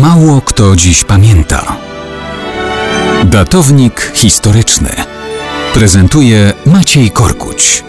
Mało kto dziś pamięta. Datownik historyczny prezentuje Maciej Korkuć.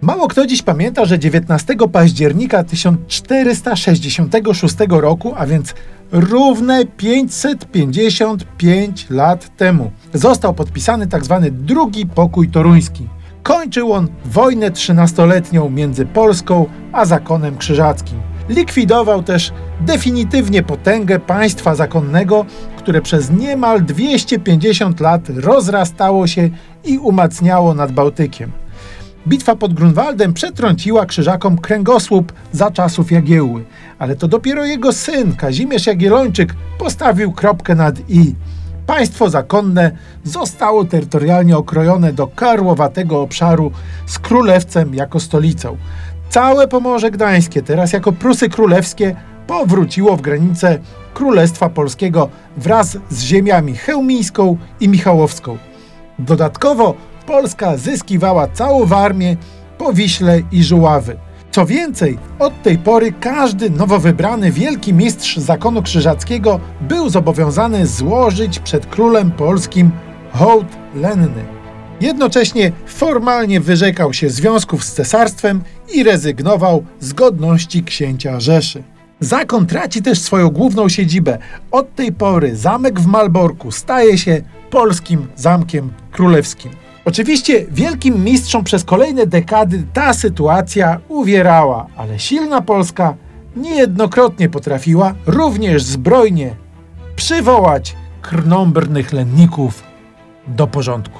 Mało kto dziś pamięta, że 19 października 1466 roku, a więc równe 555 lat temu, został podpisany tzw. Tak Drugi Pokój Toruński. Kończył on wojnę trzynastoletnią między Polską a zakonem krzyżackim. Likwidował też definitywnie potęgę państwa zakonnego, które przez niemal 250 lat rozrastało się i umacniało nad Bałtykiem. Bitwa pod Grunwaldem przetrąciła krzyżakom kręgosłup za czasów Jagiełły, ale to dopiero jego syn Kazimierz Jagiellończyk postawił kropkę nad i. Państwo zakonne zostało terytorialnie okrojone do karłowatego obszaru z Królewcem jako stolicą. Całe Pomorze Gdańskie, teraz jako Prusy Królewskie, powróciło w granice Królestwa Polskiego wraz z ziemiami chełmińską i michałowską. Dodatkowo Polska zyskiwała całą Warmię, Powiśle i Żuławy. Co więcej, od tej pory każdy nowo wybrany wielki mistrz zakonu krzyżackiego był zobowiązany złożyć przed królem polskim hołd lenny. Jednocześnie formalnie wyrzekał się związków z cesarstwem i rezygnował z godności księcia Rzeszy. Zakon traci też swoją główną siedzibę. Od tej pory zamek w Malborku staje się polskim zamkiem królewskim. Oczywiście wielkim mistrzom przez kolejne dekady ta sytuacja uwierała, ale silna Polska niejednokrotnie potrafiła również zbrojnie przywołać krnąbrnych lenników do porządku.